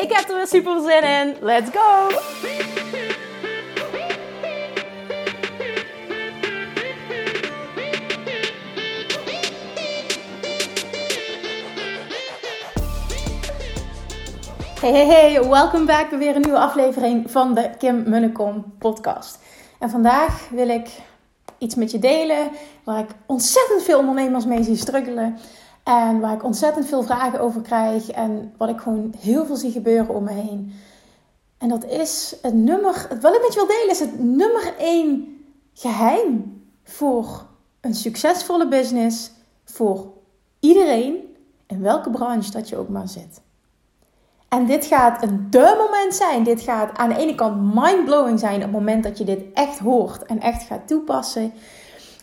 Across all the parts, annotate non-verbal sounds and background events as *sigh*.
Ik heb er weer super zin in. Let's go! Hey, hey, hey, welkom bij weer een nieuwe aflevering van de Kim Munnekom podcast. En vandaag wil ik iets met je delen waar ik ontzettend veel ondernemers mee zie struggelen. En waar ik ontzettend veel vragen over krijg. En wat ik gewoon heel veel zie gebeuren om me heen. En dat is het nummer, wat ik met je wil delen, is het nummer één geheim voor een succesvolle business. Voor iedereen, in welke branche dat je ook maar zit. En dit gaat een de moment zijn. Dit gaat aan de ene kant mindblowing zijn op het moment dat je dit echt hoort en echt gaat toepassen.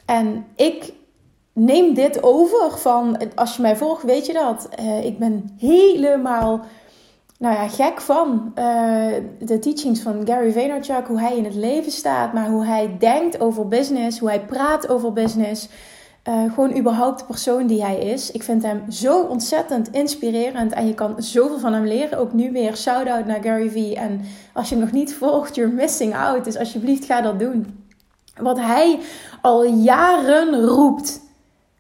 En ik neem dit over van, als je mij volgt, weet je dat. Uh, ik ben helemaal, nou ja, gek van uh, de teachings van Gary Vaynerchuk. Hoe hij in het leven staat, maar hoe hij denkt over business, hoe hij praat over business. Uh, gewoon überhaupt de persoon die hij is. Ik vind hem zo ontzettend inspirerend en je kan zoveel van hem leren. Ook nu weer shout-out naar Gary Vee. En als je hem nog niet volgt, you're missing out. Dus alsjeblieft ga dat doen. Wat hij al jaren roept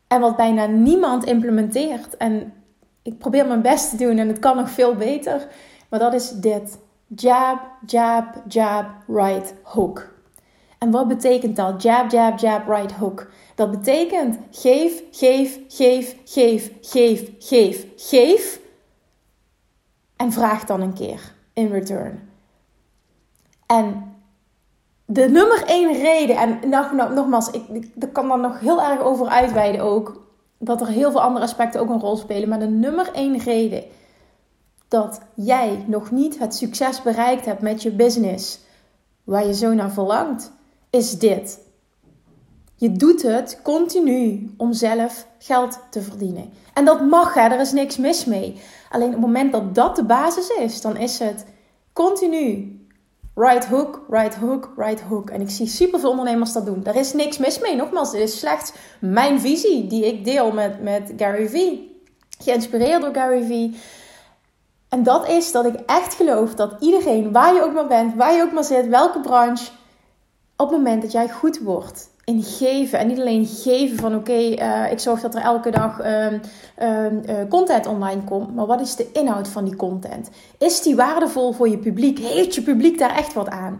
en wat bijna niemand implementeert. En ik probeer mijn best te doen en het kan nog veel beter. Maar dat is dit. Jab, jab, jab, right hook. En wat betekent dat? Jab, jab, jab, right hook. Dat betekent geef, geef, geef, geef, geef, geef, geef. En vraag dan een keer in return. En de nummer één reden, en nog, nog, nogmaals, ik, ik kan daar nog heel erg over uitweiden ook, dat er heel veel andere aspecten ook een rol spelen, maar de nummer één reden dat jij nog niet het succes bereikt hebt met je business waar je zo naar verlangt, is dit. Je doet het continu om zelf geld te verdienen. En dat mag, hè, er is niks mis mee. Alleen op het moment dat dat de basis is, dan is het continu right hook, right hook, right hook. En ik zie superveel ondernemers dat doen. Daar is niks mis mee. Nogmaals, dit is slechts mijn visie die ik deel met, met Gary Vee. Geïnspireerd door Gary Vee. En dat is dat ik echt geloof dat iedereen, waar je ook maar bent, waar je ook maar zit, welke branche, op het moment dat jij goed wordt in geven. En niet alleen geven van oké, eh, ik zorg dat er elke dag uh, content online komt. Maar wat is de inhoud van die content? Is die waardevol voor je publiek? Heeft je publiek daar echt wat aan?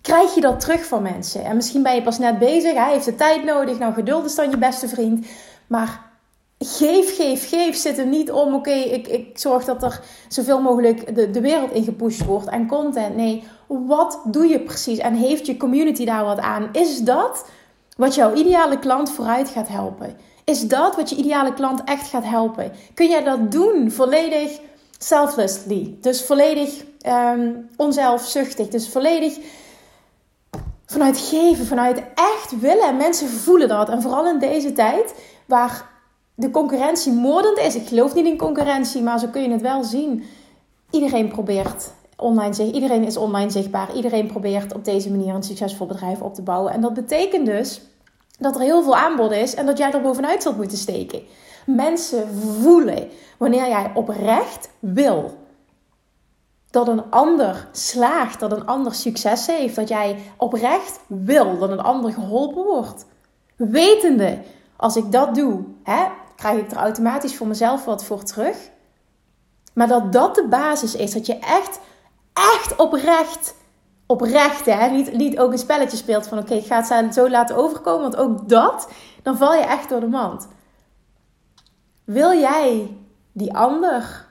Krijg je dat terug van mensen? En misschien ben je pas net bezig, hij heeft de tijd nodig. Nou, geduld is dan je beste vriend. Maar geef, geef, geef zit er niet om, oké, ik, ik zorg dat er zoveel mogelijk de, de wereld in gepusht wordt en content. Nee, wat doe je precies? En heeft je community daar wat aan? Is dat wat jouw ideale klant vooruit gaat helpen? Is dat wat je ideale klant echt gaat helpen? Kun jij dat doen volledig selflessly? Dus volledig um, onzelfzuchtig. Dus volledig vanuit geven, vanuit echt willen. Mensen voelen dat. En vooral in deze tijd waar de concurrentie moordend is. Ik geloof niet in concurrentie, maar zo kun je het wel zien. Iedereen probeert online zich. Iedereen is online zichtbaar. Iedereen probeert op deze manier een succesvol bedrijf op te bouwen. En dat betekent dus dat er heel veel aanbod is en dat jij er bovenuit zult moeten steken. Mensen voelen wanneer jij oprecht wil dat een ander slaagt, dat een ander succes heeft, dat jij oprecht wil dat een ander geholpen wordt. Wetende, als ik dat doe, hè, krijg ik er automatisch voor mezelf wat voor terug. Maar dat dat de basis is, dat je echt echt oprecht, oprecht hè, niet, niet ook een spelletje speelt van oké, ik ga het zo laten overkomen, want ook dat, dan val je echt door de mand. Wil jij die ander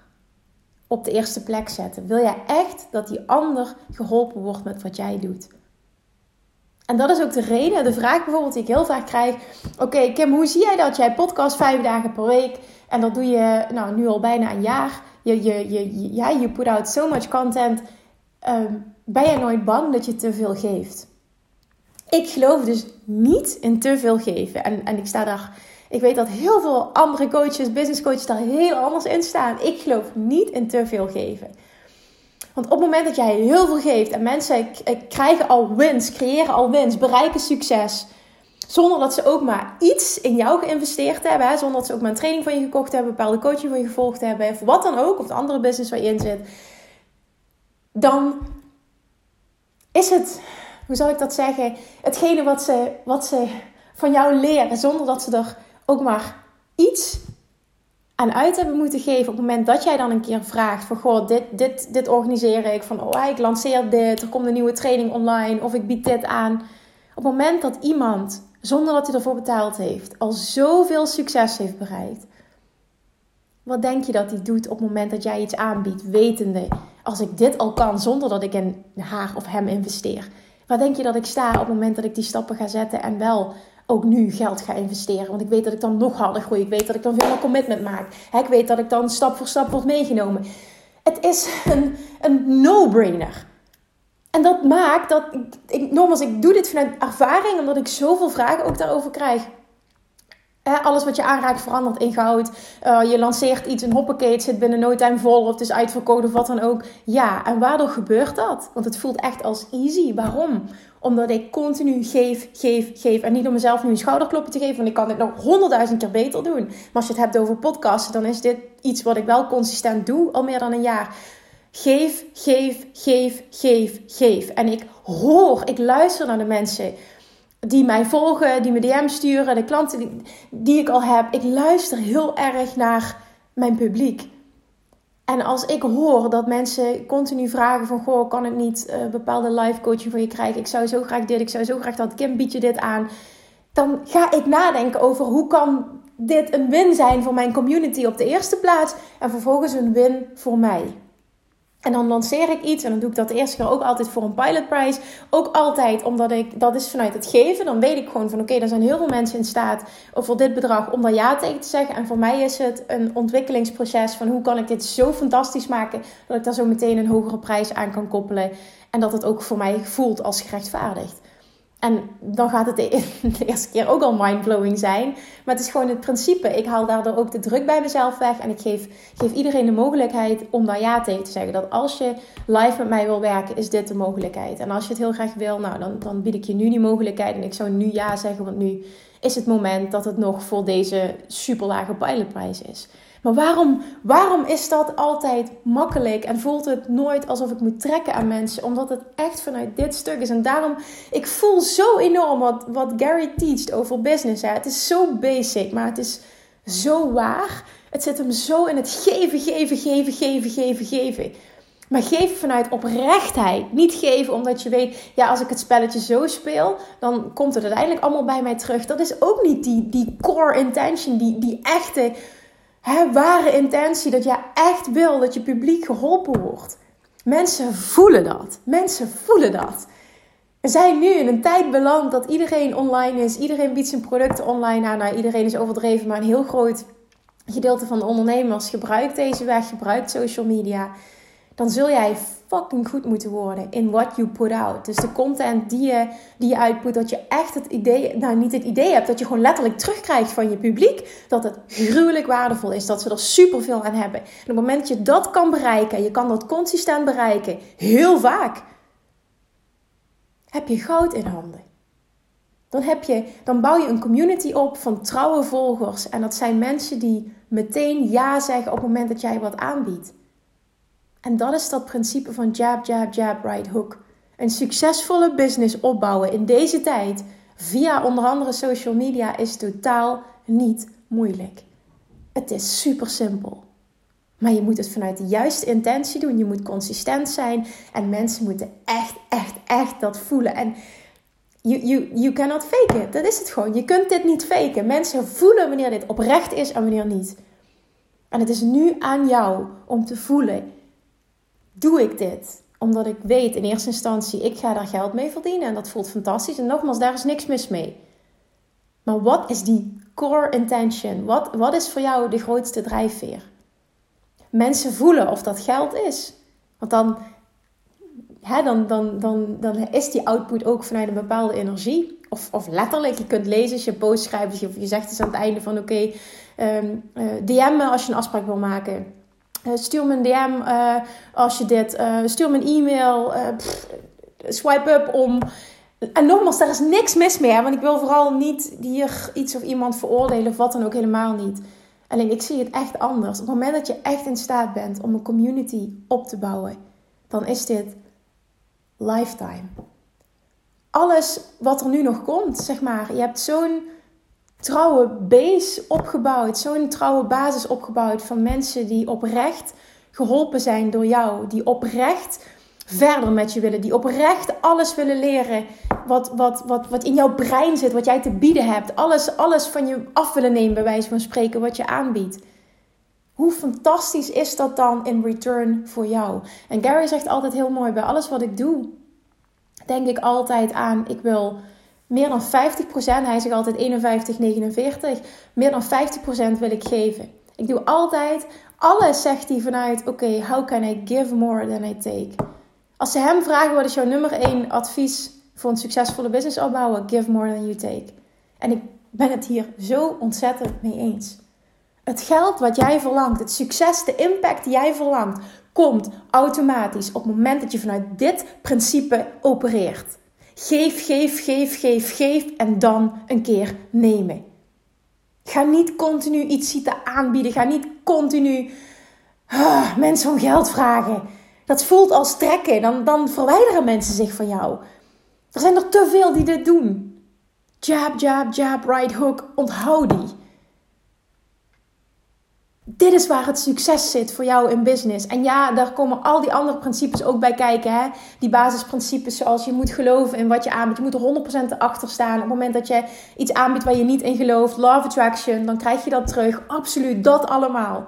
op de eerste plek zetten? Wil jij echt dat die ander geholpen wordt met wat jij doet? En dat is ook de reden, de vraag bijvoorbeeld die ik heel vaak krijg. Oké, Kim, hoe zie jij dat? Jij podcast vijf dagen per week en dat doe je nou, nu al bijna een jaar je, je, je, ja, je put out so much content. Ehm, ben je nooit bang dat je te veel geeft? Ik geloof dus niet in te veel geven. En, en ik sta daar. Ik weet dat heel veel andere coaches, business coaches, daar heel anders in staan. Ik geloof niet in te veel geven. Want op het moment dat jij heel veel geeft en mensen krijgen al wins, creëren al wins, bereiken succes. Zonder dat ze ook maar iets in jou geïnvesteerd hebben. Hè? Zonder dat ze ook maar een training van je gekocht hebben, bepaalde coaching van je gevolgd hebben. Of wat dan ook, of de andere business waar je in zit. Dan is het, hoe zal ik dat zeggen? Hetgene wat ze, wat ze van jou leren. Zonder dat ze er ook maar iets aan uit hebben moeten geven op het moment dat jij dan een keer vraagt van goh, dit, dit, dit organiseer ik, van oh ik lanceer dit, er komt een nieuwe training online of ik bied dit aan. Op het moment dat iemand, zonder dat hij ervoor betaald heeft, al zoveel succes heeft bereikt, wat denk je dat hij doet op het moment dat jij iets aanbiedt, wetende als ik dit al kan zonder dat ik in haar of hem investeer? Waar denk je dat ik sta op het moment dat ik die stappen ga zetten en wel ook nu geld ga investeren. Want ik weet dat ik dan nog harder groei. Ik weet dat ik dan veel meer commitment maak. Ik weet dat ik dan stap voor stap word meegenomen. Het is een, een no-brainer. En dat maakt dat, ik, nogmaals, ik doe dit vanuit ervaring, omdat ik zoveel vragen ook daarover krijg alles wat je aanraakt verandert in goud. Uh, je lanceert iets, een hoppakee, het zit binnen no time vol of het is uitverkocht of wat dan ook. Ja, en waardoor gebeurt dat? Want het voelt echt als easy. Waarom? Omdat ik continu geef, geef, geef. En niet om mezelf nu een schouderklopje te geven, want ik kan dit nog honderdduizend keer beter doen. Maar als je het hebt over podcasten, dan is dit iets wat ik wel consistent doe al meer dan een jaar. Geef, geef, geef, geef, geef. En ik hoor, ik luister naar de mensen die mij volgen, die me DM sturen, de klanten die, die ik al heb. Ik luister heel erg naar mijn publiek. En als ik hoor dat mensen continu vragen van... Goh, kan ik niet uh, bepaalde live coaching van je krijgen? Ik zou zo graag dit, ik zou zo graag dat. Kim, bied je dit aan? Dan ga ik nadenken over hoe kan dit een win zijn voor mijn community op de eerste plaats... en vervolgens een win voor mij. En dan lanceer ik iets en dan doe ik dat de eerste keer ook altijd voor een pilotprijs. Ook altijd omdat ik, dat is vanuit het geven. Dan weet ik gewoon van oké, er zijn heel veel mensen in staat voor dit bedrag om daar ja tegen te zeggen. En voor mij is het een ontwikkelingsproces van hoe kan ik dit zo fantastisch maken dat ik daar zo meteen een hogere prijs aan kan koppelen. En dat het ook voor mij voelt als gerechtvaardigd. En dan gaat het *laughs* de, eerste keer ook al mindblowing zijn. Maar het is gewoon het principe. Ik haal daardoor ook de druk bij mezelf weg. En ik geef, geef iedereen de mogelijkheid om daar ja tegen te zeggen. Dat als je live met mij wil werken, is dit de mogelijkheid. En als je het heel graag wil, nou, dan, dan bied ik je nu die mogelijkheid. En ik zou nu ja zeggen, want nu is het moment dat het nog voor deze super lage pilotprijs is. Maar waarom, waarom is dat altijd makkelijk en voelt het nooit alsof ik moet trekken aan mensen? Omdat het echt vanuit dit stuk is. En daarom, ik voel zo enorm wat, wat Gary teacht over business. Hè. Het is zo basic, maar het is zo waar. Het zit hem zo in het geven, geven, geven, geven, geven, geven. Maar geven vanuit oprechtheid. Niet geven omdat je weet, ja, als ik het spelletje zo speel, dan komt het uiteindelijk allemaal bij mij terug. Dat is ook niet die, die core intention, die, die echte hè, ware intentie, dat jij echt wil dat je publiek geholpen wordt. Mensen voelen dat. Mensen voelen dat. We zijn nu in een tijd beland dat iedereen online is. Iedereen biedt zijn producten online aan. Nou, iedereen is overdreven, maar een heel groot gedeelte van de ondernemers gebruikt deze weg, gebruikt social media. Dan zul jij fucking goed moeten worden in what you put out. Dus de content die je, die je uitput, dat je echt het idee, nou niet het idee hebt, dat je gewoon letterlijk terugkrijgt van je publiek, dat het gruwelijk waardevol is, dat ze er superveel aan hebben. En op het moment dat je dat kan bereiken, je kan dat consistent bereiken, heel vaak, heb je goud in handen. Dan, heb je, dan bouw je een community op van trouwe volgers. En dat zijn mensen die meteen ja zeggen op het moment dat jij wat aanbiedt. En dat is dat principe van jab, jab, jab, right hook. Een succesvolle business opbouwen in deze tijd via onder andere social media is totaal niet moeilijk. Het is super simpel. Maar je moet het vanuit de juiste intentie doen. Je moet consistent zijn. En mensen moeten echt, echt, echt dat voelen. En you, you, you cannot fake it. Dat is het gewoon. Je kunt dit niet faken. Mensen voelen wanneer dit oprecht is en wanneer niet. En het is nu aan jou om te voelen doe ik dit? Omdat ik weet in eerste instantie, ik ga daar geld mee verdienen en dat voelt fantastisch. En nogmaals, daar is niks mis mee. Maar wat is die core intention? Wat, wat is voor jou de grootste drijfveer? mensen voelen of dat geld is. Want dan, hè, dan, dan, dan, dan is die output ook vanuit een bepaalde energie. Of, of letterlijk, je kunt lezen als je post schrijft. Of je zegt dus aan het einde van oké, um, uh, DM me als je een afspraak wil maken. Uh, stuur me een DM uh, als je dit. stuur me een e-mail. Swipe up om. En nogmaals, daar is niks mis mee. Want ik wil vooral niet hier iets of iemand veroordelen of wat dan ook helemaal niet. Alleen ik zie het echt anders. Op het moment dat je echt in staat bent om een community op te bouwen, dan is dit lifetime. Alles wat er nu nog komt, zeg maar. Je hebt zo'n trouwe base opgebouwd, zo'n trouwe basis opgebouwd van mensen die oprecht geholpen zijn door jou, die oprecht verder met je willen, die oprecht alles willen leren wat, wat, wat, wat in jouw brein zit, wat jij te bieden hebt, alles, alles van je af willen nemen, bij wijze van spreken, wat je aanbiedt. Hoe fantastisch is dat dan in return voor jou? En Gary zegt altijd heel mooi: bij alles wat ik doe, denk ik altijd aan: ik wil meer dan 50%, hij zegt altijd 51, 49, meer dan 50% wil ik geven. Ik doe altijd, alles zegt hij vanuit: oké, how can I give more than I take? Als ze hem vragen wat is jouw nummer 1 advies voor een succesvolle business opbouwen, give more than you take. En ik ben het hier zo ontzettend mee eens. Het geld wat jij verlangt, het succes, de impact die jij verlangt, komt automatisch op het moment dat je vanuit dit principe opereert. Geef, geef, geef, geef, geef en dan een keer nemen. Ga niet continu iets zitten aanbieden. Ga niet continu ah, mensen om geld vragen. Dat voelt als trekken. Dan, dan verwijderen mensen zich van jou. Er zijn er te veel die dit doen. Jab, jab, jab, right hook. Onthoud die. Dit is waar het succes zit voor jou in business. En ja, daar komen al die andere principes ook bij kijken. Hè? Die basisprincipes zoals je moet geloven in wat je aanbiedt. Je moet er 100% achter staan. Op het moment dat je iets aanbiedt waar je niet in gelooft. Love attraction, dan krijg je dat terug. Absoluut, dat allemaal.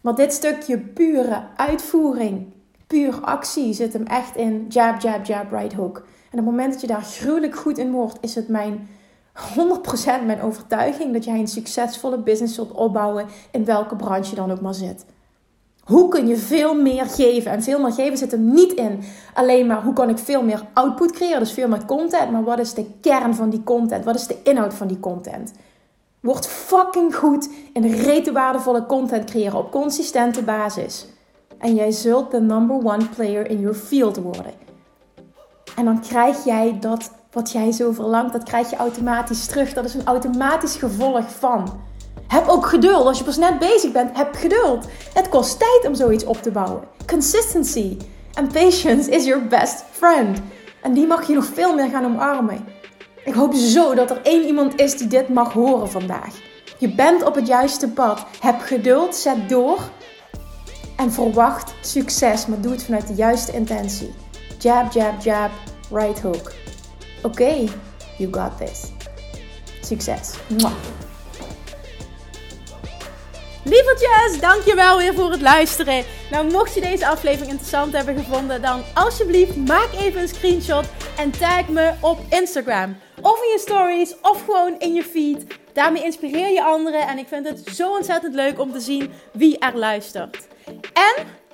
Maar dit stukje pure uitvoering, puur actie zit hem echt in jab, jab, jab, right hook. En op het moment dat je daar gruwelijk goed in wordt, is het mijn 100% mijn overtuiging dat jij een succesvolle business zult opbouwen in welke branche je dan ook maar zit. Hoe kun je veel meer geven? En veel meer geven zit er niet in alleen maar hoe kan ik veel meer output creëren, dus veel meer content. Maar wat is de kern van die content? Wat is de inhoud van die content? Word fucking goed in rete waardevolle content creëren op consistente basis. En jij zult de number one player in your field worden. En dan krijg jij dat wat jij zo verlangt, dat krijg je automatisch terug. Dat is een automatisch gevolg van. Heb ook geduld. Als je pas net bezig bent, heb geduld. Het kost tijd om zoiets op te bouwen. Consistency and patience is your best friend. En die mag je nog veel meer gaan omarmen. Ik hoop zo dat er één iemand is die dit mag horen vandaag. Je bent op het juiste pad. Heb geduld, zet door en verwacht succes, maar doe het vanuit de juiste intentie. Jab, jab, jab, right hook. Oké, you got this. Succes. Mwah. Lievertjes, dankjewel weer voor het luisteren. Nou, mocht je deze aflevering interessant hebben gevonden, dan alsjeblieft maak even een screenshot en tag me op Instagram. Of in je stories, of gewoon in je feed. Daarmee inspireer je anderen en ik vind het zo ontzettend leuk om te zien wie er luistert. En